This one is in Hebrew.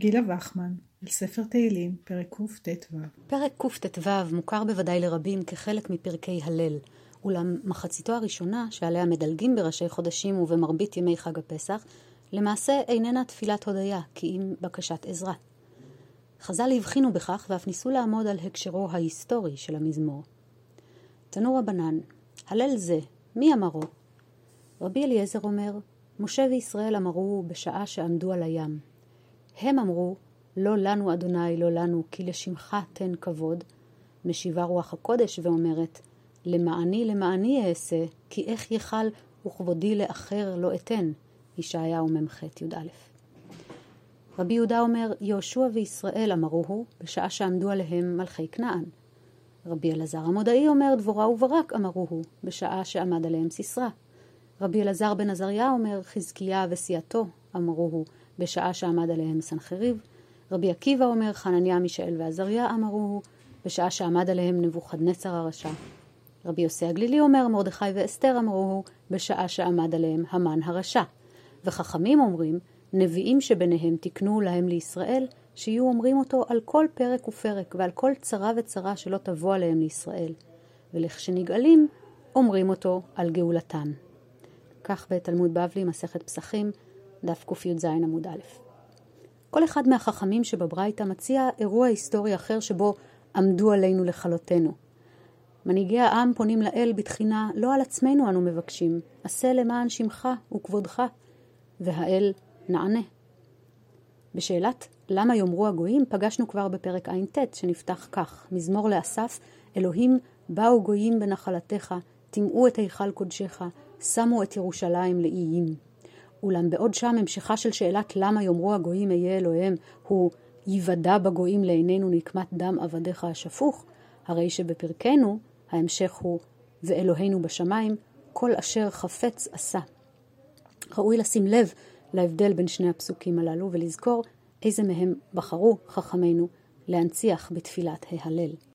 גילה וחמן, על ספר תהילים, פרק קט"ו. פרק קט"ו מוכר בוודאי לרבים כחלק מפרקי הלל, אולם מחציתו הראשונה, שעליה מדלגים בראשי חודשים ובמרבית ימי חג הפסח, למעשה איננה תפילת הודיה, כי אם בקשת עזרה. חז"ל הבחינו בכך ואף ניסו לעמוד על הקשרו ההיסטורי של המזמור. תנו רבנן, הלל זה, מי אמרו? רבי אליעזר אומר, משה וישראל אמרו בשעה שעמדו על הים. הם אמרו, לא לנו אדוני, לא לנו, כי לשמך תן כבוד. משיבה רוח הקודש ואומרת, למעני למעני אעשה, כי איך יכל וכבודי לאחר לא אתן. ישעיהו מ"ח י"א. רבי יהודה אומר, יהושע וישראל אמרוהו, בשעה שעמדו עליהם מלכי כנען. רבי אלעזר המודעי אומר, דבורה וברק אמרוהו, בשעה שעמד עליהם סיסרא. רבי אלעזר בן עזריה אומר, חזקיה וסיעתו אמרוהו, בשעה שעמד עליהם סנחריב. רבי עקיבא אומר, חנניה, מישאל ועזריה אמרוהו, בשעה שעמד עליהם נבוכדנצר הרשע. רבי יוסי הגלילי אומר, מרדכי ואסתר אמרוהו, בשעה שעמד עליהם המן הרשע. וחכמים אומרים, נביאים שביניהם תקנו להם לישראל, שיהיו אומרים אותו על כל פרק ופרק, ועל כל צרה וצרה שלא תבוא עליהם לישראל. ולכשנגאלים, אומרים אותו על גאולתן. כך בתלמוד בבלי, מסכת פסחים, דף קי"ז עמוד א'. כל אחד מהחכמים שבברייתא מציע אירוע היסטורי אחר שבו עמדו עלינו לכלותנו. מנהיגי העם פונים לאל בתחינה, לא על עצמנו אנו מבקשים, עשה למען שמך וכבודך, והאל נענה. בשאלת למה יאמרו הגויים פגשנו כבר בפרק ע"ט שנפתח כך, מזמור לאסף, אלוהים באו גויים בנחלתך, טימאו את היכל קודשך, שמו את ירושלים לאיים. אולם בעוד שם המשכה של שאלת למה יאמרו הגויים אהיה אלוהיהם הוא ייוודע בגויים לעינינו נקמת דם עבדיך השפוך, הרי שבפרקנו ההמשך הוא ואלוהינו בשמיים כל אשר חפץ עשה. ראוי לשים לב להבדל בין שני הפסוקים הללו ולזכור איזה מהם בחרו חכמינו להנציח בתפילת ההלל.